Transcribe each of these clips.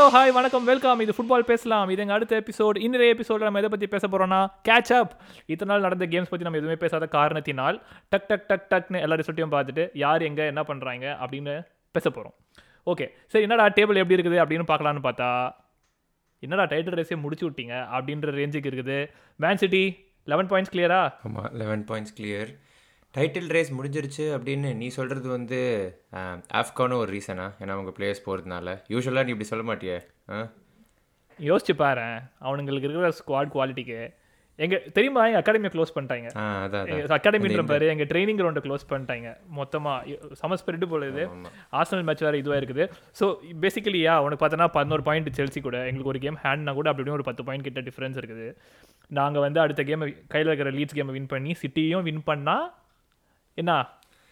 Hello hi வணக்கம் welcome இது football பேசலாம். இது எங்கள் அடுத்த எபிசோட் இன்றைய எபிசோட நம்ம எதை பற்றி பேச போகிறோம்னா கேட்ச் அப் இத்தனை நாள் நடந்த கேம்ஸ் பற்றி நம்ம எதுவுமே பேசாத காரணத்தினால் டக் டக் டக் டக்னு எல்லா ரிசல்ட்டையும் பார்த்துட்டு யார் எங்கே என்ன பண்ணுறாங்க அப்படின்னு பேச போகிறோம் ஓகே சரி என்னடா டேபிள் எப்படி இருக்குது அப்படின்னு பார்க்கலான்னு பார்த்தா என்னடா டைட்டில் ரேஸே முடிச்சு விட்டீங்க அப்படின்ற ரேஞ்சுக்கு இருக்குது. மேன் சிட்டி லெவன் பாயிண்ட்ஸ் கிளியரா ஆமாம் eleven points clear title race முடிஞ்சிருச்சு அப்படின்னு நீ சொல்கிறது வந்து ஆஃப்கானும் ஒரு ரீசனா? ஏன்னா அவங்க பிளேயர்ஸ் போகிறதுனால யூஸ்வலாக நீ இப்படி சொல்ல மாட்டியே ஆ? யோசிச்சு பாரு. அவனுங்களுக்கு இருக்கிற ஸ்குவாட் குவாலிட்டிக்கு எங்கள் தெரியுமா? எங்கள் அகாடமியை க்ளோஸ் பண்ணிட்டாங்க. அகாடமின்ற பாரு எங்க ட்ரைனிங் கிரவுண்டை க்ளோஸ் பண்ணிட்டாங்க. மொத்தமா சம ஸ்பிரிட் போல இது. ஆர்சனல் மேட்ச் வேற இதுவா இருக்குது. ஸோ பேசிக்கலி யா உனக்கு பார்த்தோன்னா பதினோரு பாயிண்ட் செல்சி கூட. எங்களுக்கு ஒரு கேம் ஹேண்ட்னா கூட அப்படி ஒரு பத்து பாயிண்ட் கிட்ட டிஃபரன்ஸ் இருக்குது. நாங்க வந்து அடுத்த கேம் கையில் இருக்கிற லீட்ஸ் கேமை வின் பண்ணி சிட்டியும் வின் பண்ணா என்ன?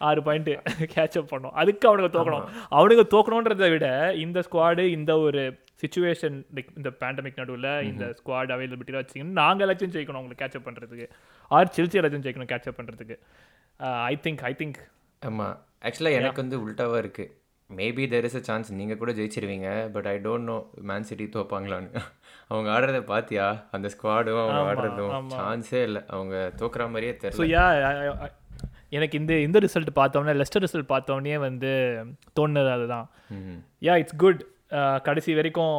ஆறு பாயிண்ட் கேட்ச் அப் பண்ணோம். அதுக்கு அவனுக்கு தோக்கணும். அவனுக்கு தோக்கணுன்றதை விட இந்த ஸ்குவாடு இந்த ஒரு சுச்சுவேஷன் லைக் இந்த பேண்டமிக் நடுவில் இந்த ஸ்குவாட் அவைலபிலிட்டியில் வச்சிங்கன்னா நாங்கள் எல்லாத்தையும் ஜெயிக்கணும் உங்களுக்கு கேட்ச் அப் பண்ணுறதுக்கு ஆர் செல்சி எல்லாத்தையும் ஜெயிக்கணும் கேட்ச் அப் பண்ணுறதுக்கு ஐ திங்க் ஐ திங்க் ஆமாம் ஆக்சுவலாக எனக்கு வந்து உல்ட்டாவாக இருக்குது maybe there is a chance நீங்கள் கூட ஜெயிச்சிருவீங்க. But I don't know Man City தோப்பாங்களான்னு. அவங்க ஆடுறத பார்த்தியா அந்த ஸ்குவாடும் அவங்க ஆடுறதும் சான்ஸே இல்லை. அவங்க தோக்குற மாதிரியே தெரியல. எனக்கு இந்த இந்த ரிசல்ட் பார்த்தோன்னே லெஸ்டர் ரிசல்ட் பார்த்தோன்னே வந்து தோணுது அதுதான். யா இட்ஸ் குட் கடைசி வரைக்கும்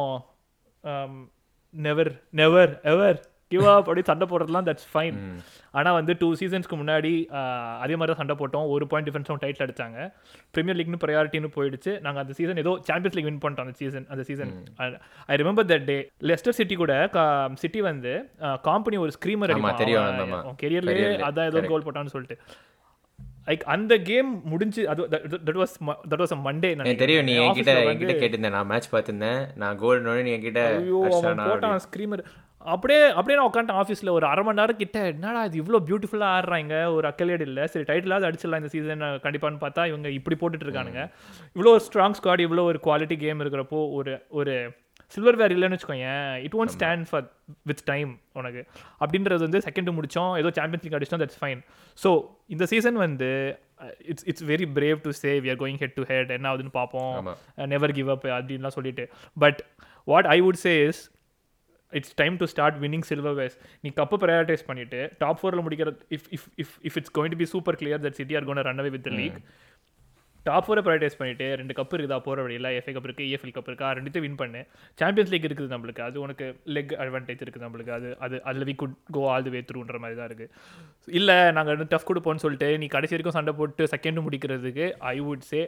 never never ever give up அப்படி சண்டை போடுறதுலாம் தட்ஸ் ஃபைன் ஆனால் வந்து டூ சீசன்ஸ்க்கு முன்னாடி uh, அதே மாதிரி தான் சண்டை போட்டோம். ஒரு பாயிண்ட் டிஃபரன்ஸும் டைட்டில் அடிச்சாங்க. ப்ரீமியர் லீக்னு ப்ரையாரிட்டின்னு போயிடுச்சு. நாங்கள் அந்த சீசன் ஏதோ சாம்பியன்ஸ் லீக் வின் பண்ணிட்டோம் அந்த சீசன் அந்த season I remember that day Leicester City கூட சிட்டி வந்து காம்பனி ஒரு ஸ்க்ரீமர் ஆமா, தெரியும். கெரியர்லேயே அதான் ஏதோ கோல் போட்டான்னு சொல்லிட்டு. லைக் அந்த கேம் முடிஞ்சு அது that was that was Monday எனக்கு தெரியும் நீ என்கிட்ட என்கிட்ட கேட்டிருந்தேன். நான் மேட்ச் பார்த்திருந்தேன். நான் கோல் நீ என்கிட்ட ஐயோ போட்டான் ஸ்க்ரீமர் அப்படியே அப்படியே நான் உட்காந்துட்டேன் ஆஃபீஸில் ஒரு அரை மணி நேரம் கிட்ட என்னடா இது இவ்வளோ பியூட்டிஃபுல்லாக ஆடுறாங்க. ஒரு அக்கலேட் இல்லை. சரி டைட்டிலாவது அடிச்சிடலாம் இந்த சீசன் கண்டிப்பான்னு பார்த்தா இவங்க இப்படி போட்டுட்டு இருக்கானுங்க. இவ்வளோ ஒரு ஸ்ட்ராங் ஸ்குவாட் இவ்வளோ ஒரு குவாலிட்டி கேம் இருக்கிறப்போ ஒரு ஒரு சில்வர் வேர் இல்லைன்னு வச்சுக்கோயேன். It won't stand for with time உனக்கு. அப்படின்றது வந்து செகண்ட் முடிச்சோம். ஏதோ சாம்பியன்ஸ் லீக் அடிச்சோம் தட்ஸ் ஃபைன் ஸோ இந்த சீசன் வந்து it's it's very brave to say we are going head to head என்ன ஆகுதுன்னு பார்ப்போம். நெவர் கிவ் அப் அப்படின்லாம் சொல்லிட்டு. But what I would say is it's time to start winning silverwares நீ cup prioritise பண்ணிட்டு top ஃபோரில் முடிக்கிற if if if if it's going to be super clear that City are gonna run away with league top ஃபோரை prioritise பண்ணிவிட்டு ரெண்டு cup இருக்குதா போகிற வழியில் எஃப்ஏ கப் இருக்குது ஏஎஃப்எல் கப் இருக்கா ரெண்டுத்தையும் வின் பண்ணு. சாம்பியன்ஸ் லீக் இருக்குது நம்மளுக்கு அது உனக்கு லெக் அட்வான்டேஜ் இருக்குது நம்மளுக்கு அது அது அதில் we could go all the way த்ரூன்ற மாதிரி தான் இருக்குது இல்லை நாங்கள் வந்து டஃப் கொடுப்போம்னு சொல்லிட்டு நீ கடைசி வரைக்கும் சண்டை போட்டு செகண்டும் முடிக்கிறதுக்கு ஐ வுட் சே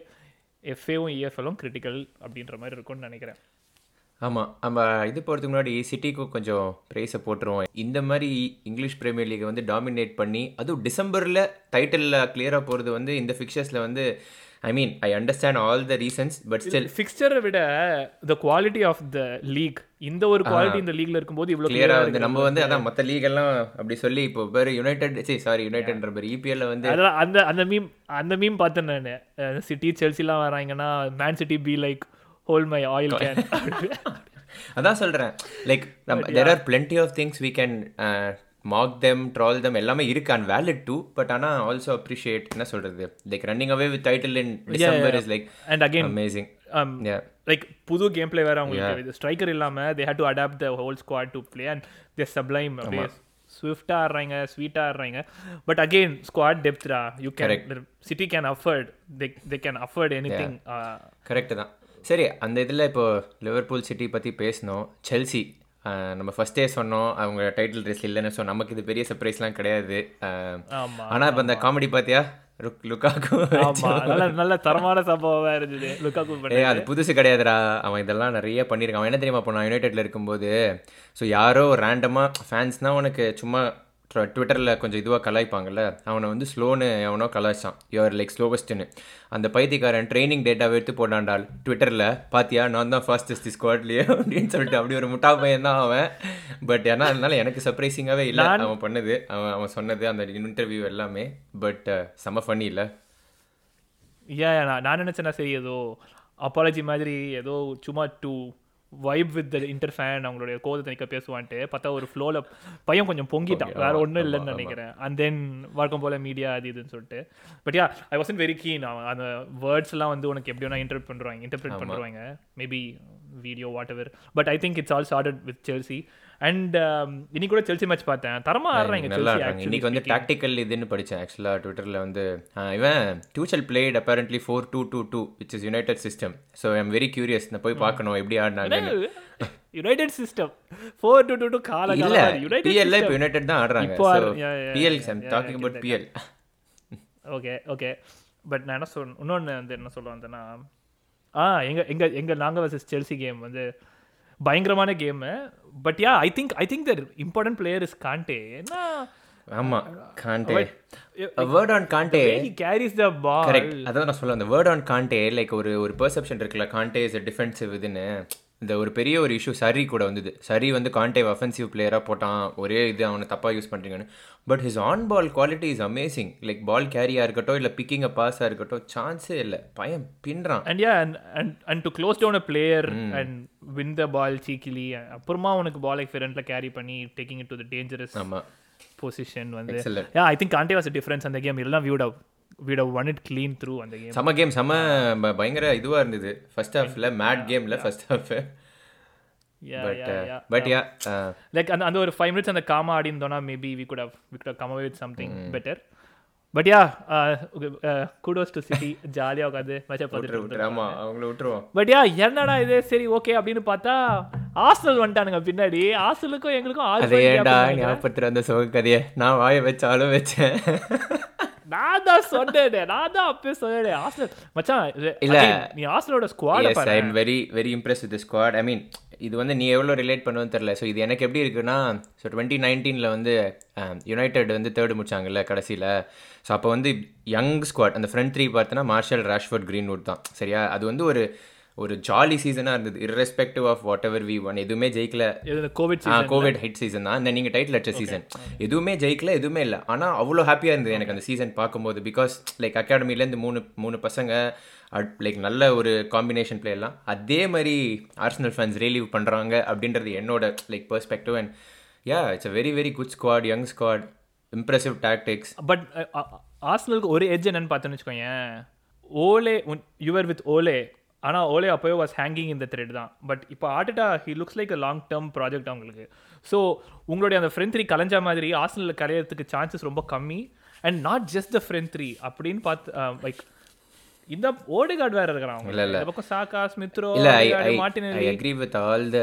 எஃப்ஏவும் இஎஃப்எலும் கிரிட்டிக்கல் அப்படின்ற மாதிரி இருக்கும்னு நினைக்கிறேன். ஆமாம் நம்ம இது போகிறதுக்கு முன்னாடி சிட்டிக்கும் கொஞ்சம் ப்ரைஸை போட்டுருவோம். இந்த மாதிரி இங்கிலீஷ் ப்ரீமியர் லீகை வந்து டாமினேட் பண்ணி அதுவும் டிசம்பரில் டைட்டிலில் கிளியராக போகிறது வந்து இந்த ஃபிக்சர்ஸில் வந்து I mean I understand all the reasons but still ஃபிக்சரை விட the quality of the league இந்த ஒரு குவாலிட்டி இந்த லீக்ல இருக்கும்போது இவ்வளோ கிளியராக வந்து நம்ம வந்து அதான் மற்ற லீக் எல்லாம் அப்படி சொல்லி இப்போ பேர் யுனைடெட் சரி சாரி யுனைடெட்ன்ற பேர் இபிஎல்ல வந்து அந்த அந்த மீம் அந்த மீம் பார்த்தேன் நான். சிட்டி செல்சிலாம் வராங்கன்னா Man City be like whole my oil can அதான் சொல்கிறேன் லைக் நம்ம there are plenty of things we can mock them troll them எல்லாமே இருக்கு அண்ட் வேலிட் டூ பட் ஆனால் ஆல்சோ அப்ரிஷியேட் என்ன சொல்கிறது like running away with title in December is like and again amazing like புது game play வேற அவங்களுக்கு striker இல்லாம they had to adapt the whole squad to play and they sublime அப்படியே ஸ்விஃப்டாக ஆடுறாங்க ஸ்வீட்டாக ஆடுறாங்க. But again squad டெப்த்ரா you can City can afford they they can afford anything correct தான். சரி அந்த இதில் இப்போ லிவர்பூல் சிட்டி பற்றி பேசினோம். செல்சி நம்ம ஃபர்ஸ்டே சொன்னோம் அவங்க டைட்டில் ரேஸ் இல்லைன்னு ஸோ நமக்கு இது பெரிய சர்ப்ரைஸ்லாம் கிடையாது. ஆனால் இப்போ அந்த காமெடி பார்த்தியா லுக் லுக்காக்கு நல்ல நல்ல தரமான சம்பவமா இருந்தது. லுக்காக்கு அது புதுசு கிடையாதுடா. அவன் இதெல்லாம் நிறைய பண்ணியிருக்கான். அவன் என்ன தெரியுமா இப்போ நான் யுனைடெட்ல இருக்கும்போது ஸோ யாரோ ரேண்டமாக ஃபேன்ஸ்னால் உனக்கு சும்மா ட்விட்டரில் கொஞ்சம் இதுவாக கலாய்ப்பாங்கல்ல அவனை வந்து ஸ்லோன்னு எவனோ கலாய்ச்சான். யுவர் லைக் ஸ்லோவஸ்ட்டுன்னு அந்த பைத்தியக்காரன் ட்ரைனிங் டேட்டாவை எடுத்து போட்டான்டால் ட்விட்டரில் பாத்தியா நான் தான் ஃபாஸ்டஸ்ட் ஸ்குவாட்லேயே அப்படின்னு சொல்லிட்டு அப்படி ஒரு முட்டா பையன் தான் அவன். பட் ஏன்னா அதனால எனக்கு சர்ப்ரைசிங்காகவே இல்லை. அவன் பண்ணது அவன் அவன் சொன்னது அந்த இன்டர்வியூ எல்லாமே. பட் செம்ம ஃபன்னி இல்லை. ஏன் நான் நான் நினச்சேன்னா சரி ஏதோ அப்பாலஜி மாதிரி ஏதோ சும்மா to vibe with the inter fan அவங்களுடைய கோதை தனிக்க பேசுவான்ட்டு பார்த்தா ஒரு ஃப்ளோவில் பையன் கொஞ்சம் பொங்கிட்டான். வேற ஒன்றும் இல்லைன்னு நினைக்கிறேன். அண்ட் தென் வழக்கம் போல மீடியா அது இதுன்னு சொல்லிட்டு. But yeah I wasn't very keen அந்த வேர்ட்ஸ்லாம் வந்து உனக்கு எப்படி வேணா இன்டர்பிரட் பண்ணுறாங்க இன்டர்பிரட் பண்ணுறாங்க maybe video whatever but I think it's all started with Chelsea and இன்னைக்கு கூட செல்சி மேட்ச் பார்த்தேன். தரமா ஆடுறாங்க நல்லா இருக்காங்க இன்னைக்கு வந்து டாக்டிக்கல் இதுன்னு படித்தேன் ஆக்சுவலாக ட்விட்டரில் வந்து இவன் Tuchel played apparently four two two two which is United system so I'm very curious நான் போய் பார்க்கணும் எப்படி ஆடினாங்கன்னு. United system four two two two கால இல்ல பிஎல்ல இப்போ யுனைடெட் தான் ஆடுறாங்க. PL I'm talking about PL okay okay but நான் என்ன சொல் இன்னொன்று வந்து என்ன சொல்ல வந்தேன்னா ஆ எங்க எங்க எங்க நாங்க வர்சஸ் செல்சி கேம் வந்து பயங்கரமான game but yeah I think I think their important player is Kante ஏன்னா ஆமா Kante word on Kante he carries the ball correct அதான் நான் சொல்ல அந்த வேர்ட் ஆன் காண்டே லைக் ஒரு ஒரு பெர்செப்ஷன் இருக்குல்ல. காண்டே இஸ் டிஃபென்சிவ் இதுன்னு. இந்த ஒரு பெரிய ஒரு இஷ்யூ சரி கூட வந்தது. சரி வந்து காண்டே அஃபென்சிவ் பிளேயராக போட்டான். ஒரே இது அவனை தப்பாக யூஸ் பண்ணுறீங்கன்னு but his on ball quality is amazing like ball கேரியாக இருக்கட்டும் இல்லை பிக்கிங் அ பாஸாக இருக்கட்டும் சான்ஸே இல்லை. பையன் பின்றான். And yeah and and and to close down a player and win the ball cheekily அப்புறமா உனக்கு பாலை ஃபிரண்ட்ல கேரி பண்ணி taking it to the dangerous ஆமாம் பொசிஷன் வந்து. I think Kante was difference அந்த கேம் எல்லாம் viewed we'd won it clean through அந்த கேம் செம கேம் செம ப- பயங்கர இதுவாக இருந்தது. ஃபர்ஸ்ட் ஹாஃபில் மேட் கேமில் first half but yeah like அந்த அந்த ஒரு ஃபைவ் மினிட்ஸ் அந்த காமா ஆடி இருந்தோம்னா maybe we could have we could come away with something better but yeah kudos to City ஜாலியாக உட்காந்து மேட்சை பார்த்துட்டு ஆமாம் அவங்கள விட்டுருவோம். பட் யா என்னடா இது? சரி ஓகே அப்படின்னு பார்த்தா ஆஸ்டல் வந்துட்டானுங்க பின்னாடி. ஆஸ்டலுக்கும் எங்களுக்கும் ஆறு அதை point gap ஏன்டா இருந்தாங்க. ஞாபகப்படுத்துற அந்த சோக கதையை நான் வாய வச்சாலும் வச்சேன். நான் தான் சொன்னேன் நான் தான் அப்பவே சொன்னேன் ஆஸ்டல் மச்சான் இல்ல. நீ ஆஸ்டலோட ஸ்குவாட எஸ் ஐ பாரு am very very impress with squad I mean இது வந்து நீ எவ்வளோ ரிலேட் பண்ணுவேன்னு தெரில ஸோ இது எனக்கு எப்படி இருக்குன்னா ஸோ டுவெண்ட்டி நைன்டீனில் வந்து யுனைடெட் வந்து தேர்டு முடிச்சாங்கல்ல கடைசியில். ஸோ அப்போ வந்து யங் ஸ்குவாட் அந்த ஃப்ரண்ட் த்ரீ பார்த்தோன்னா மார்ஷல் ராஷ்வர்ட் க்ரீன்வுட் தான். சரியா? அது வந்து ஒரு ஒரு ஜாலி சீசனாக இருந்தது. Irrespective of whatever we won எதுவுமே ஜெயிக்கல. கோவிட் கோவிட் ஹிட் சீசன் தான் இந்த நீங்கள் டைட்டில் அடிச்ச சீசன் எதுவுமே ஜெயிக்கல எதுவுமே இல்லை. ஆனால் அவ்வளோ ஹாப்பியாக இருந்தது எனக்கு அந்த சீசன் பார்க்கும்போது பிகாஸ் லைக் அகாடமிலேருந்து மூணு மூணு பசங்க லைக் நல்ல ஒரு காம்பினேஷன் பிளேயர்லாம் அதே மாதிரி ஆர்சனல் ஃபேன்ஸ் ரிலீவ் பண்ணுறாங்க அப்படின்றது என்னோட like perspective and yeah it's a very very good squad young squad impressive tactics but ஆர்சனலுக்கு ஒரு எட்ஜ் என்னன்னு பார்த்தோன்னு வச்சுக்கோயேன். ஓலே யுவர் வித் ஓலே ஆனால் ஓலே அப்போயே வாஸ் ஹேங்கிங் இந்த த்ரெட் தான். பட் இப்போ Arteta he looks like a long term project அவங்களுக்கு ஸோ உங்களுடைய அந்த ஃப்ரெண்ட் த்ரீ கலைஞ்ச மாதிரி ஆர்சனலில் கரையிறதுக்கு சான்சஸ் ரொம்ப கம்மி. And not just the front three அப்படின்னு பார்த்து லைக் இந்த ஓடிகார்டு வேற இருக்கிறான் இல்ல, இல்ல. பக்கம் சாக்கா ஸ்மித்ரோ இல்ல I agree with all the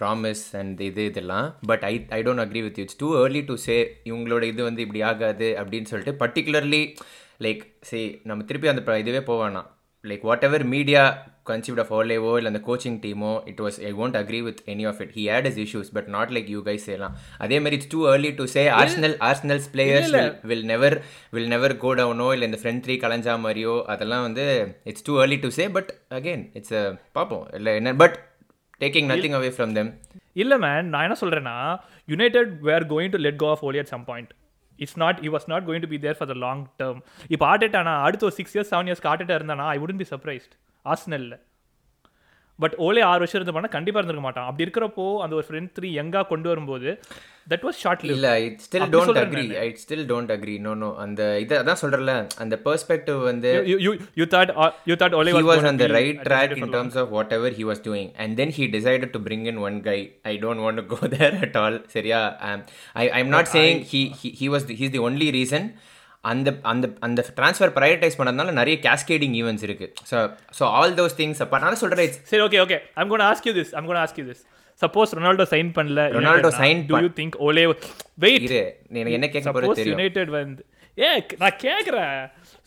promise and இது இதெல்லாம். But I I don't agree with it's too early to say இவங்களோட இது வந்து இப்படி ஆகாது அப்படின்னு சொல்லிட்டு பர்டிகுலர்லி லைக் சே நம்ம திருப்பி அந்த இதுவே போவானா like whatever media conceived of ஓலேவோ இல்லை அந்த coaching demo it was I won't agree with any of it he had is issues but not like you guys சேலாம் அதே மாதிரி it's too early to say Arsenal Arsenal's players will never will never go டவுனோ இல்லை இந்த front three கலைஞ்சா மாதிரியோ அதெல்லாம் வந்து it's too early to say but again it's பார்ப்போம் இல்லை என்ன but taking nothing away from them இல்லை மேன் நான் என்ன சொல்கிறேன்னா United were going to let go of Ole at some point it's not he was not going to be there for the long term இப்போ Arteta நான் அடுத்த ஒரு six years seven இயர்ஸ்க்கு ஆர்டேட்டா இருந்தானா ஐ உடன் பி சர்ப்ரைஸ்ட் ஆர்ஸ்னல்ல but Ole ஆறு வருஷம் இருந்தப்பானா கண்டிப்பாக இருந்திருக்க மாட்டான் அப்படி இருக்கிறப்போ அந்த ஒரு ஃப்ரெண்ட் த்ரீ யங்காக கொண்டு வரும்போது தட் வாஸ் ஷார்ட் இல்லை it still don't agree I still don't agree no no அந்த இதை அதான் சொல்கிறல அந்த பெர்ஸ்பெக்டிவ் வந்து uh, on the be right at the track different in terms of whatever he was doing and then he decided to bring in one guy i don't want to go there at all சரியா um, I, i'm not saying he, he he was the, he's the only reason அந்த அந்த அந்த transfer prioritise பண்ணதுனால நிறைய cascading events இருக்கு. So so all those things அப்போ நான் சொல்கிறேன் சரி okay okay I'm gonna ask you this I'm gonna ask you this suppose Ronaldo sign பண்ணல Ronaldo sign do you think Ole wait இரு நீ எனக்கு என்ன கேட்க தெரியும். யுனைடெட் வந்து ஏ நான் கேக்குறேன்.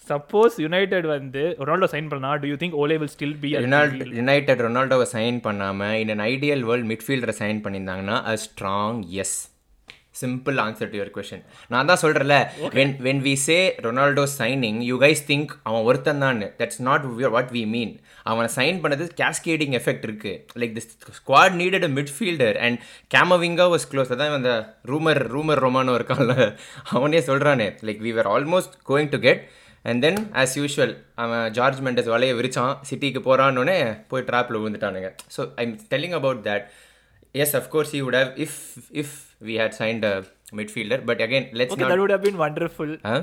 சப்போஸ் யுனைடெட் வந்து ரொனால்டோ சைன் பண்ணா do you think Ole will still be unite United ரொனால்டோவை sign பண்ணாமல் இன் அன் ஐடியல் வேர்ல்ட் மிட்ஃபீல்டரை சைன் பண்ணியிருந்தாங்கன்னா a strong yes simple answer to your question நான் தான் சொல்கிறேன்ல when when we say Ronaldo signing you guys think அவன் ஒருத்தன் தான். That's not what we mean அவனை சைன் பண்ணது கேஸ்கேடிங் எஃபெக்ட் இருக்கு. Like this squad needed a midfielder and Camavinga was close அதான் அந்த ரூமர் ரூமர் ரொமானோ இருக்கான்ல அவனே சொல்கிறானே like we are almost going to get and then as usual அவன் George Mendes வலையை விரிச்சான். சிட்டிக்கு போகிறான்னொடனே போய் ட்ராப்பில் விழுந்துட்டானுங்க. So I'm telling about that Yes of course you would have if if we had signed a midfielder but again let's okay not that would have been wonderful huh?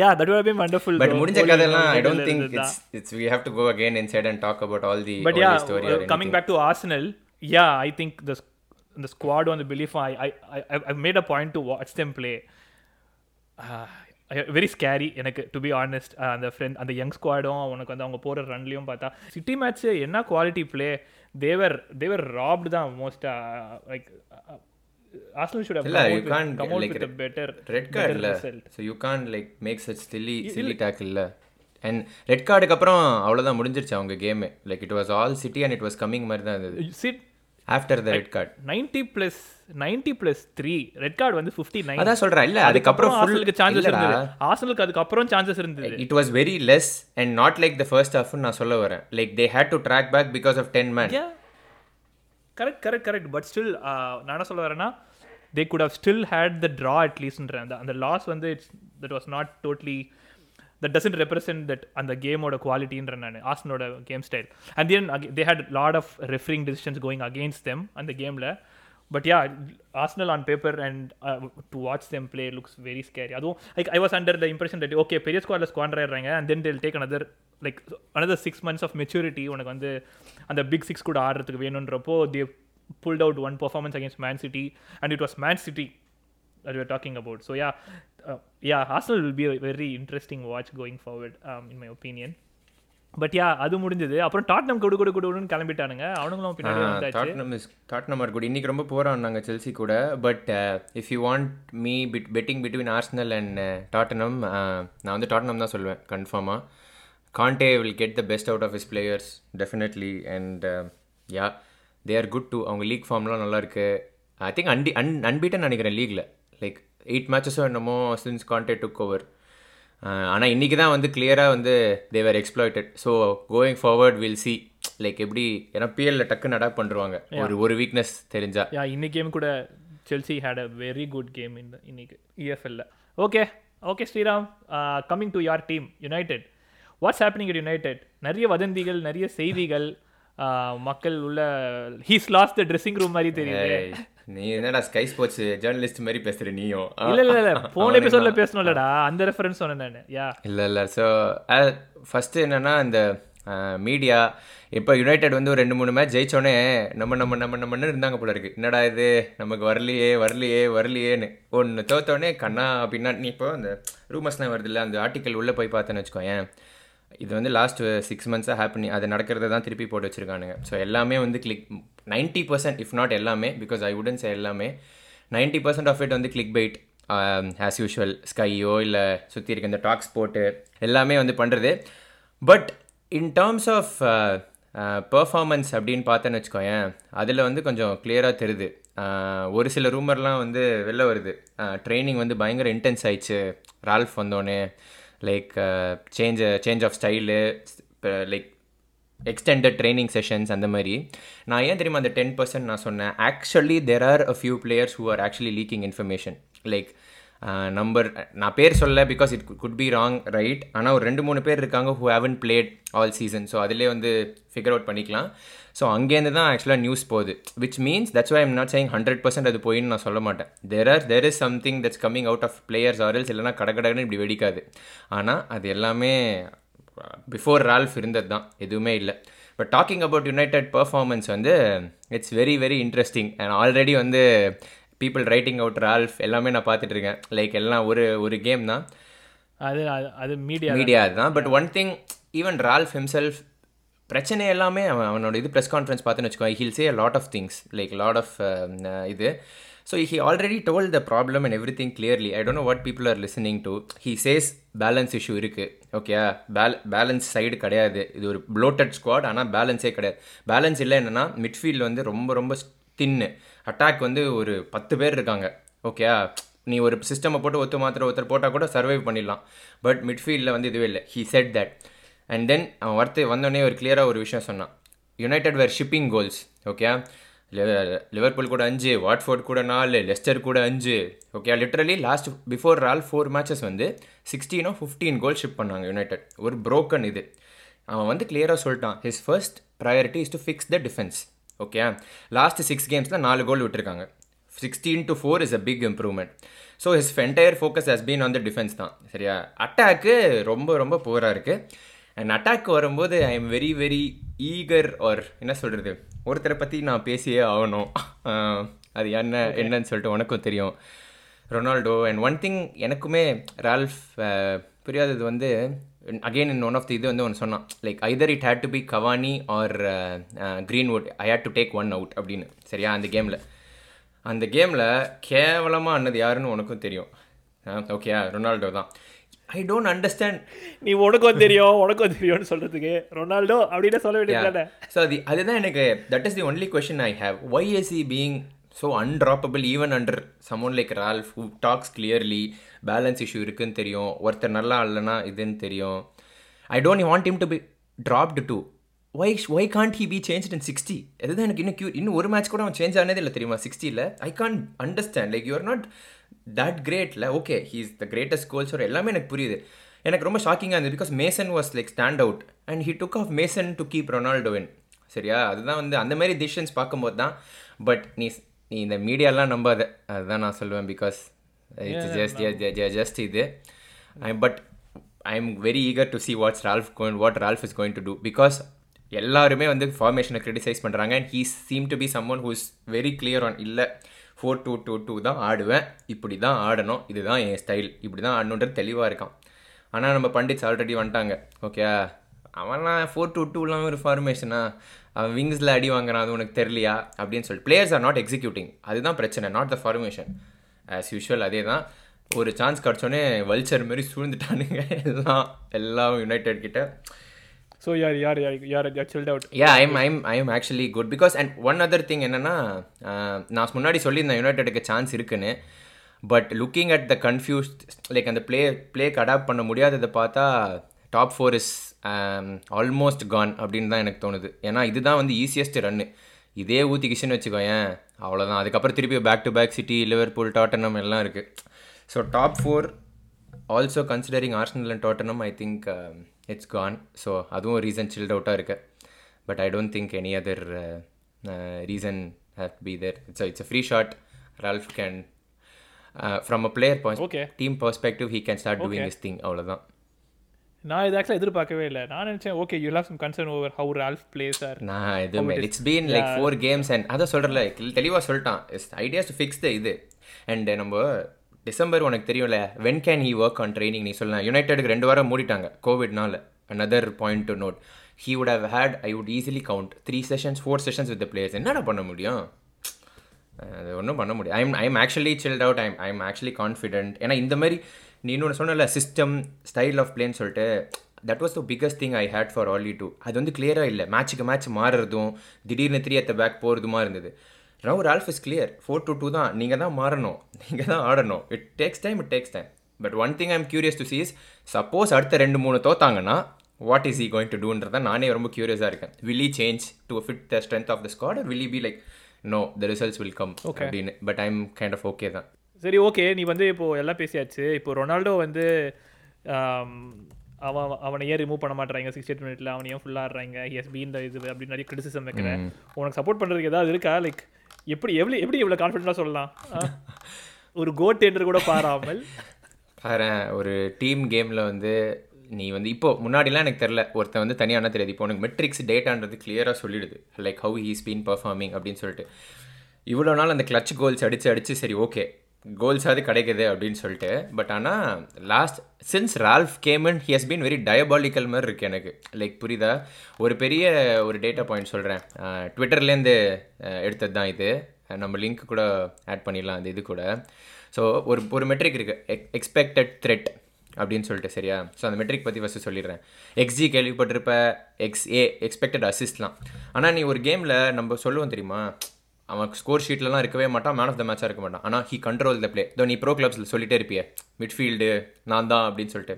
Yeah that would have been wonderful but bro. முடிஞ்ச Bowling கதையெல்லாம் ஐ middle don't think இருந்ததா. It's it's we have to go again inside and talk about all the But all yeah, the story uh, or coming anything. back to Arsenal, yeah, I think the the squad on the belief I I I I've made a point to watch them play. very scary எனக்கு to be honest அந்த front அந்த young ஸ்குவாடும் உனக்கு வந்து அவங்க போகிற ரன்லையும் பார்த்தா சிட்டி மேட்ச் என்ன quality play they were they were robbed தான் மோஸ்டா லைக் ஆர்சனல் ஷுட் இல்ல, you can't, come out like, with better red card இல்ல. So you can't like make such silly silly tackle இல்ல. அண்ட் ரெட் கார்டுக்கு அப்புறம் அவ்வளோதான் முடிஞ்சிருச்சு அவங்க game like it was all City and it was coming மாதிரி தான் இருந்தது. Shit after the red card ninety plus ninety plus three red card வந்து ஃபிஃப்டி நைன் அதான் சொல்றேன். இல்ல அதுக்கப்புறம் ஃபுல் ஆர்சனலுக்கு சான்சஸ் இருந்தது. ஆர்சனலுக்கு அதுக்கப்புறம் சான்சஸ் இருந்தது. It was very less and not like the first half நான் சொல்ல வரேன். Like they had to track back because of ten men correct correct correct but still நான் என்ன சொல்ல வரேன்னா they could have still had the draw அட்லீஸ்ட்ன்ற அந்த அந்த loss வந்து it's that was not totally that doesn't represent that அந்த கேமோட குவாலிட்டின்ற நான் ஆசனோட game style and then they had lot of refereeing decisions going against them அந்த கேமில் but yeah Arsenal on paper and to watch them play looks very scary அதுவும் like I was under the impression that okay பெரிய ஸ்குவாடில் squander ஆயிடுறாங்க and then they'll take another like another six months of maturity உனக்கு வந்து அந்த big six கூட ஆடுறதுக்கு வேணுன்றப்போ they pulled out one performance against Man City and it was Man City that we are talking about. So yeah, uh, yeah, Arsenal will be a very interesting watch going forward, um, in my opinion. But yeah அது முடிஞ்சது. அப்புறம் Tottenham கொடு கொடு கொடுன்னு கிளம்பிட்டானுங்க. அவனுங்களும் பின்னாடி Tottenham is Tottenham are good இன்னைக்கு ரொம்ப போகிறான் நாங்கள் செல்சி கூட. But if you want me bit betting between Arsenal and Tottenham நான் வந்து டாட்டனம் தான் சொல்லுவேன் கன்ஃபார்மாக Conte will get the best out of his players definitely and yeah they are good to அவங்க லீக் ஃபார்ம்லாம் நல்லா இருக்கு. ஐ திங்க் அன்டி அன் அன்பீட்டன் நினைக்கிறேன் லீக்ல லைக் எயிட் மேட்சஸோ என்னமோ சின்ஸ் காண்டே டுக் ஓவர் ஆனால் இன்றைக்கி தான் வந்து கிளியராக வந்து they were exploited so going forward will see like எப்படி ஏன்னா பிஎல்ல டக்குன்னு அடாப்ட் பண்ணுவாங்க ஒரு ஒரு வீக்னஸ் தெரிஞ்சா. யா இன்னைக்கு கேம் கூட Chelsea had a very good game இந்த இன்னைக்கு இஎஃப்எல்ல okay okay Sriram coming to யார் team United what's happening it United நிறைய வதந்திகள் நிறைய செய்திகள். மக்கள் உள்ள he's lost the dressing room மாதிரி தெரியுது. நீ என்னடா ஸ்கை ஸ்போர்ட்ஸ் ஜேர்னலிஸ்ட் மாதிரி பேசுற நீயும் ஆ. இல்ல இல்ல இல்ல. போன எபிசோட்ல பேசணும்லடா அந்த ரெஃபரன்ஸ் சொன்னேன் நான். யா. இல்லை இல்லை. ஸோ ஃபஸ்ட்டு என்னென்னா இந்த மீடியா இப்போ யுனைடெட் வந்து ஒரு ரெண்டு மூணு மேட்ச் ஜெயிச்சோடனே நம்ம நம்ம நம்ம நம்மன்னு இருந்தாங்க போல இருக்கு. என்னடா இது? நமக்கு வரலையே வரலையே வரலையேன்னு. ஒன்று தோத்தோடனே கண்ணா அப்படின்னா நீ இப்போ அந்த ரூமர்ஸ்லாம் வருது இல்லை அந்த ஆர்டிக்கல் உள்ளே போய் பார்த்தேன்னு வச்சுக்கோயேன். இது வந்து லாஸ்ட் சிக்ஸ் மந்த்ஸாக ஹேப்பனி அது நடக்கிறத தான் திருப்பி போட்டு வச்சுருக்கானுங்க. ஸோ எல்லாமே வந்து click ninety percent if not எல்லாமே பிகாஸ் ஐ உடன் சே எல்லாமே நைன்ட்டி பர்சன்ட் ஆஃப் இட் வந்து கிளிக் பைட் ஆஸ் யூஷுவல் ஸ்கையோ இல்லை சுற்றி இருக்க இந்த டாக்ஸ் போட்டு எல்லாமே வந்து பண்ணுறது but in terms of performance அப்படின்னு பார்த்தேன்னு வச்சுக்கோயேன் அதில் வந்து கொஞ்சம் கிளியராக தெரியுது. Uh, ஒரு சில ரூமர்லாம் வந்து வெளில வருது. Uh, ட்ரைனிங் வந்து பயங்கர இன்டென்ஸ் ஆயிடுச்சு. ரால்ஃப் வந்தோடனே like change change of style like extended training sessions அந்த மாதிரி. நான் ஏன் தெரியுமா அந்த டென் பர்சன்ட் நான் சொன்னேன்? Actually there are a few players who are actually leaking information like number நான் பேர் சொல்ல because it could be wrong right ஆனால் ஒரு ரெண்டு மூணு பேர் இருக்காங்க who haven't played all season so அதிலே வந்து ஃபிகர் அவுட் பண்ணிக்கலாம். ஸோ அங்கேருந்து தான் ஆக்சுவலாக நியூஸ் போகுது. Which means that's why I'm not saying hundred percent அது போயின்னு நான் சொல்ல மாட்டேன். There are there is something that's coming out of players or else இல்லைனா கடகடன்னு இப்படி வெடிக்காது. ஆனால் அது எல்லாமே பிஃபோர் ரால்ஃப் இருந்தது தான். எதுவுமே இல்லை. But talking about United performance வந்து it's very very interesting and already வந்து பீப்புள் ரைட்டிங் அவுட் ரால்ஃப் எல்லாமே நான் பார்த்துட்டு இருக்கேன் லைக் எல்லாம் ஒரு ஒரு கேம் தான். அது அது- மீடியா மீடியா தான். But one thing even Ralf himself பிரச்சனை எல்லாமே அவன் அவனோட இது ப்ரெஸ் கான்ஃபரன்ஸ் பார்த்துன்னு வச்சுக்கோ he'll say lot of things like lot of இது. So he already told the problem and everything clearly I don't know what people are listening to he says balance issue இருக்குது okay பேல் balance side கிடையாது. இது ஒரு bloated squad ஆனால் பேலன்ஸே கிடையாது. Balance இல்லை என்னென்னா மிட்ஃபீல்டு வந்து ரொம்ப ரொம்ப தின்னு. அட்டாக் வந்து ஒரு பத்து பேர் இருக்காங்க. ஓகே நீ ஒரு சிஸ்டமை போட்டு ஒத்து மாத்திர ஒருத்தர் போட்டால் கூட சர்வைவ் பண்ணிடலாம். பட் மிட்ஃபீல்டில் வந்து இதுவே இல்லை. He said that and then அவன் வரத்து வந்தோடனே ஒரு கிளியராக ஒரு விஷயம் சொன்னான். United were shipping goals okay Liverpool கூட அஞ்சு வாட்ஃபோர்ட் கூட நாலு லெஸ்டர் கூட அஞ்சு. Okay literally last before all four matches வந்து சிக்ஸ்டீனோ ஃபிஃப்டீன் கோல் ஷிப் பண்ணாங்க யுனைடெட் ஒரு ப்ரோக்கன் இது. அவன் வந்து கிளியராக சொல்லிட்டான். His first priority is to fix the defence okay last six கேம்ஸில் நாலு கோல் விட்டுருக்காங்க. Sixteen to four is a big improvement so his entire focus has been on the defence தான். சரியா? அட்டாக்கு ரொம்ப ரொம்ப போராக இருக்குது அண்ட் அட்டாக் வரும்போது I am very very eager or என்ன சொல்கிறது ஒருத்தரை பற்றி நான் பேசியே ஆகணும். அது என்ன என்னன்னு சொல்லிட்டு உனக்கும் தெரியும். ரொனால்டோ அண்ட் ஒன் திங் எனக்குமே ரால்ஃப் புரியாதது வந்து again in one of the இது வந்து ஒன்று சொன்னான். Like either it had to be Cavani or Greenwood I had to take one out அப்படின்னு. சரியா? அந்த கேமில் அந்த கேமில் கேவலமாக ஆனது யாருன்னு உனக்கும் தெரியும். ஓகே ரொனால்டோ தான். ஐ டோன்ட் அண்டர்ஸ்டாண்ட் நீ உனக்கும் தெரியும் உனக்கும் தெரியும்னு சொல்றதுக்கு ரொனால்டோ அப்படின்னு சொல்ல வேண்டியது ஸோ அது அதுதான் எனக்கு that is the only question I have why is he being so unstoppable even under someone like Ralph who talks clearly balance issue இருக்குன்னு தெரியும். ஒருத்தர் நல்லா இல்லைனா இதுன்னு தெரியும். I don't want him to be dropped too why why can't he be change in sixty அதுதான் எனக்கு இன்னும் கியூ இன்னும் ஒரு மேட்ச் கூட அவன் சேஞ்ச் ஆனதே இல்லை தெரியுமா? சிக்ஸ்டியில் I can understand like you're not that கிரேட்ல okay he is the greatest goals ஒரு எல்லாமே எனக்கு புரியுது. எனக்கு ரொம்ப ஷாக்கிங்காக இருந்தது because Mason was like stand out and he took off Mason to keep Ronaldo in சரியா? அதுதான் வந்து அந்த மாதிரி டிசிஷன்ஸ் பார்க்கும்போது தான் பட் நீ நீ இந்த மீடியாலாம் நம்பாத. அதுதான் நான் சொல்லுவேன் பிகாஸ் இட்ஸ் ஜஸ்ட் ஜஸ்ட் இது. But I am very eager to see what's Ralph going what Ralph is going to do because எல்லாருமே வந்து ஃபார்மேஷனை கிரிட்டிசைஸ் பண்ணுறாங்க and he seem to be someone who is very clear on இல்லை four two two two தான் ஆடுவேன் இப்படி தான் ஆடணும் இதுதான் என் ஸ்டைல் இப்படி தான் ஆடணுன்றது தெளிவாக இருக்கான். ஆனால் நம்ம பண்டிட்ஸ் ஆல்ரெடி வந்துட்டாங்க ஓகே அவன்லாம் ஃபோர் டூ டூலாம் ஒரு ஃபார்மேஷனா அவன் விங்ஸில் அடி வாங்குறான் அது உனக்கு தெரியலையா? அப்படின்னு சொல்லிட்டு. பிளேயர்ஸ் ஆர் நாட் எக்ஸிக்யூட்டிங் அதுதான் பிரச்சனை not the formation as usual அதே தான் ஒரு சான்ஸ் கிடச்சோன்னே வல்ச்சர் மாதிரி சூழ்ந்துட்டானுங்க. எல்லாம் எல்லாம் யுனைடெட் கிட்ட. ஸோ யார் யார் யார் chilled out yeah I'm I'm I'm actually good because and one other thing என்னன்னா நான் முன்னாடி சொல்லியிருந்தேன் யுனைடெடுக்கு சான்ஸ் இருக்குன்னு. But looking at the confused like அந்த ப்ளே ப்ளேக்கு அடாப்ட் பண்ண முடியாததை பார்த்தா top four is almost gone அப்படின்னு தான் எனக்கு தோணுது. ஏன்னா இதுதான் வந்து ஈஸியஸ்ட் ரன்னு இதே ஊற்றிக்கிச்சுன்னு வச்சுக்கோயேன் அவ்வளோதான் அதுக்கப்புறம் திருப்பி back to back City Liverpool Tottenham எல்லாம் இருக்குது so top four also considering Arsenal and Tottenham I think it's gone so அதுவும் ரீசன் சில்ட் அவுட்டாக இருக்கு. But I don't think any other reason have be there it's it's a free shot Ralph can from a player Okay. Team perspective he can start doing this thing அவ்வளோதான் நான் இது ஆக்சுவலாக எதிர்பார்க்கவே இல்லை. நான் நினச்சேன் okay you have some concern over how Ralph plays or நான் எதுவுமே it's been like four games and அதான் சொல்கிறல தெளிவாக சொல்லிட்டான். Is ideas to fix the இது. அண்ட் நம்ம டிசம்பர் உனக்கு தெரியும்ல when can he work on training நீ சொல்லலாம். யுனைடெடுக்கு ரெண்டு வாரம் மூடிட்டாங்க கோவிட்னால another point to note he would have had I would easily count three sessions four sessions with players என்னடா பண்ண முடியும்? அது ஒன்றும் பண்ண முடியும் I'm I'm actually chilled out I'm I'm actually confident ஏன்னா இந்த மாதிரி நீ இன்னொன்று சொன்னல சிஸ்டம் ஸ்டைல் ஆஃப் பிளேன்னு சொல்லிட்டு that was the biggest thing I had for all too அது வந்து கிளியராக இல்லை. மேட்ச்சுக்கு மேட்ச் மாறுறதும் திடீர்னு த்ரீ அத்த பேக் போகிறதுமா இருந்தது. Now Ralph is clear four two two தான். நீங்கள் தான் மாறணும். நீங்கள் தான் ஆடணும். It takes time it takes time but one thing I'm curious to sees suppose அடுத்த ரெண்டு மூணு தோத்தாங்கன்னா what is he going to டூன்றத நானே ரொம்ப கியூரியஸாக இருக்கேன். Will he change to fit the strength of the or will he be like no the results will come அப்படின்னு. But I'm kind of okay தான். சரி ஓகே நீ வந்து இப்போ எல்லாம் பேசியாச்சு. இப்போ ரொனால்டோ வந்து அவன் அவனை ஏன் ரிமூவ் பண்ண மாட்டாங்க சிக்ஸ்டி எயிட் மினிட்ல அவனை ஏன் ஃபுல்லாக ஆடுறாங்க? எஸ் பி இந்த இது அப்படின்னு நிறைய கிரிட்டிசிசம் வைக்கிறேன். உனக்கு சப்போர்ட் பண்ணுறதுக்கு ஏதாவது இருக்கா? லைக் எப்படி எவ்வளோ எப்படி இவ்வளோ கான்ஃபிடென்ட்டாக சொல்லலாம்? ஒரு கோட் என்று கூட பாராமல். பாரு ஒரு டீம் கேமில் வந்து நீ வந்து இப்போ முன்னாடிலாம் எனக்கு தெரில ஒருத்தன் வந்து தனியான தெரியாது. இப்போ உனக்கு மெட்ரிக்ஸ் டேட்டான்றது கிளியராக சொல்லிடுது. Like how he's been performing அப்படின்னு சொல்லிட்டு. இவ்வளோ நாள் அந்த கிளச் கோல்ஸ் அடித்து அடித்து சரி ஓகே கோல்ஸாவது கிடைக்குது அப்படின்னு சொல்லிட்டு. பட் ஆனால் last since Ralph came in he has been very diabolical மாதிரி இருக்குது எனக்கு. லைக் புரியுதா? ஒரு பெரிய ஒரு டேட்டா பாயிண்ட் சொல்கிறேன் ட்விட்டர்லேருந்து எடுத்தது தான் இது. நம்ம லிங்க் கூட ஆட் பண்ணிடலாம் அந்த இது கூட. ஸோ ஒரு ஒரு மெட்ரிக் இருக்குது எக்ஸ்பெக்டட் த்ரெட் அப்படின்னு சொல்லிட்டு சரியா? ஸோ அந்த மெட்ரிக் பற்றி ஃபஸ்ட்டு சொல்லிடுறேன். எக்ஸி கேள்விப்பட்டிருப்ப எக்ஸ் ஏ எக்ஸ்பெக்டட் அசிஸ்ட்லாம் ஆனால் நீ ஒரு கேமில் நம்ம சொல்லுவோம் தெரியுமா? அவன் ஸ்கோர் ஷீட்லலாம் இருக்கவே மாட்டான் மேன் ஆஃப் த மேட்சாக இருக்க மாட்டான். ஆனால் ஹி கண்ட்ரோல் த பிளே தோ நீ ப்ரோ கிளப்ஸில் சொல்லிட்டே இருப்பிய. மிட்ஃபீல்டு நான் தான் அப்படின்னு சொல்லிட்டு.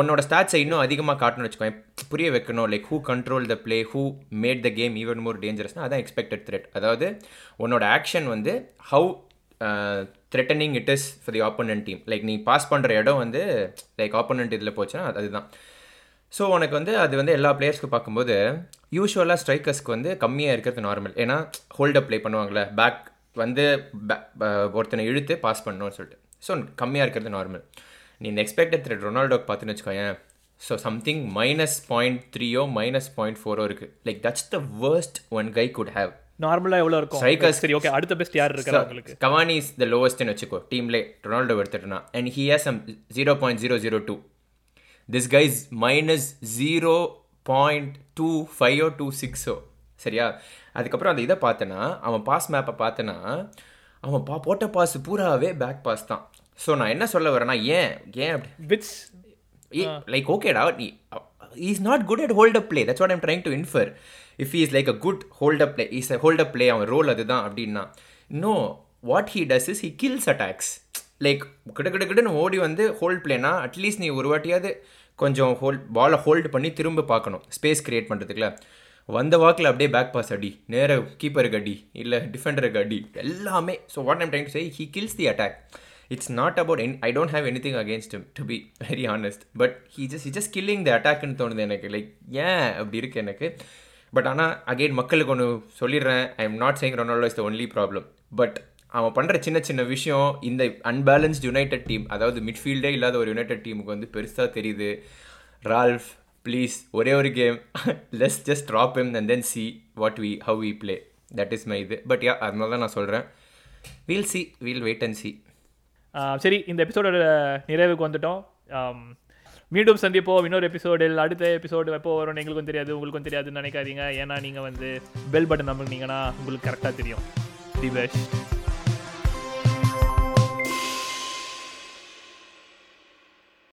உன்னோட ஸ்டாட்ஸை இன்னும் அதிகமாக காட்டணும்னு வச்சுக்கோங்க புரிய வைக்கணும். Like who control the play who made the game even more டேஞ்சரஸ்னா அதான் எக்ஸ்பெக்டட் த்ரெட் அதாவது உன்னோட ஆக்ஷன் வந்து how threatening it is for the opponent team like நீ பாஸ் பண்ணுற இடம் வந்து லைக் ஆப்போனன்ட் இதில் போச்சுன்னா அதுதான். ஸோ உனக்கு வந்து அது வந்து எல்லா பிளேயர்ஸ்க்கு பார்க்கும்போது யூஸ்வலாக ஸ்ட்ரைக்கர்ஸ்க்கு வந்து கம்மியாக இருக்கிறது நார்மல் ஏன்னா ஹோல்டப் ப்ளே பண்ணுவாங்களே பேக் வந்து ஒருத்தனை இழுத்து பாஸ் பண்ணணும்னு சொல்லிட்டு. ஸோ கம்மியாக இருக்கிறது நார்மல் நீ இந்த எக்ஸ்பெக்டட் த்ரெட் ரொனால்டோக்கு பார்த்துன்னு வச்சுக்கோயேன். ஸோ சம்திங் மைனஸ் பாயிண்ட் த்ரீயோ மைனஸ் பாயிண்ட் ஃபோரோ இருக்குது like that's the worst one guy could have நார்மலா எவ்வளவு இருக்கும்? Strikers- சரி ஓகே அடுத்த பெஸ்ட் யார் இருக்கா உங்களுக்கு கவானி இஸ் த லோவஸ்ட்னு வச்சுக்கோ டீம்லே ரொனால்டோ எடுத்துட்டோம்னா and he has some zero point zero zero two this guy's minus zero point two ஃபைவோ two சிக்ஸோ சரியா? அதுக்கப்புறம் அந்த இதை பார்த்தேன்னா அவன் பாஸ் மேப்பை பார்த்தேன்னா அவன் பா போட்ட பாஸ் பூராவே பேக் பாஸ் தான். ஸோ நான் என்ன சொல்ல வரேன்னா ஏன் ஏன் அப்படி? விச் லைக் ஓகேடா நீ is not good at hold up play that's what I'm trying to infer if is like a good hold up play is a hold up play அவன் ரோல் அதுதான் அப்படின்னா. No what he does is he kills attacks like கிட்ட கிட்ட கிட்டன்னு ஓடி வந்து hold பிளேனா at least நீ ஒரு வாட்டியாவது கொஞ்சம் ஹோல்ட் பாலை ஹோல்டு பண்ணி திரும்ப பார்க்கணும். ஸ்பேஸ் க்ரியேட் பண்ணுறதுக்குல வந்த வாக்கில் அப்படியே பேக் பாஸ் அடி. நேர கீப்பருக்கு அடி. இல்லை டிஃபெண்டருக்கு அடி. எல்லாமே. So what I'm time to say he kills the attack it's not about N I don't have any thing against to be very honest but he just he just killing the அட்டாக்னு தோணுது எனக்கு. Like ஏன் அப்படி இருக்குது எனக்கு? But ஆனால் again மக்களுக்கு ஒன்று சொல்லிடுறேன். I am not saying Ronaldo is the only problem but அவன் பண்ணுற சின்ன சின்ன விஷயம் இந்த அன்பேலன்ஸ்ட் யுனைடெட் டீம் அதாவது மிட்ஃபீல்டே இல்லாத ஒரு யுனைடெட் டீமுக்கு வந்து பெருசாக தெரியுது. ரால்ஃப் ப்ளீஸ் ஒரே ஒரு game less just drop him and then see what we have we play that is my இது. பட் யா அதனால தான் நான் சொல்கிறேன் we'll see we'll wait and see சரி இந்த எபிசோடோட நிறைவுக்கு வந்துட்டோம். மீண்டும் சந்திப்போம் இன்னொரு எபிசோடில் அடுத்த எபிசோடு எப்போ வரும்னு எங்களுக்கும் தெரியாது உங்களுக்கும் தெரியாதுன்னு நினைக்காதீங்க. ஏன்னா நீங்கள் வந்து பெல் பட்டன் நம்பினீங்கன்னா உங்களுக்கு கரெக்டாக தெரியும். The best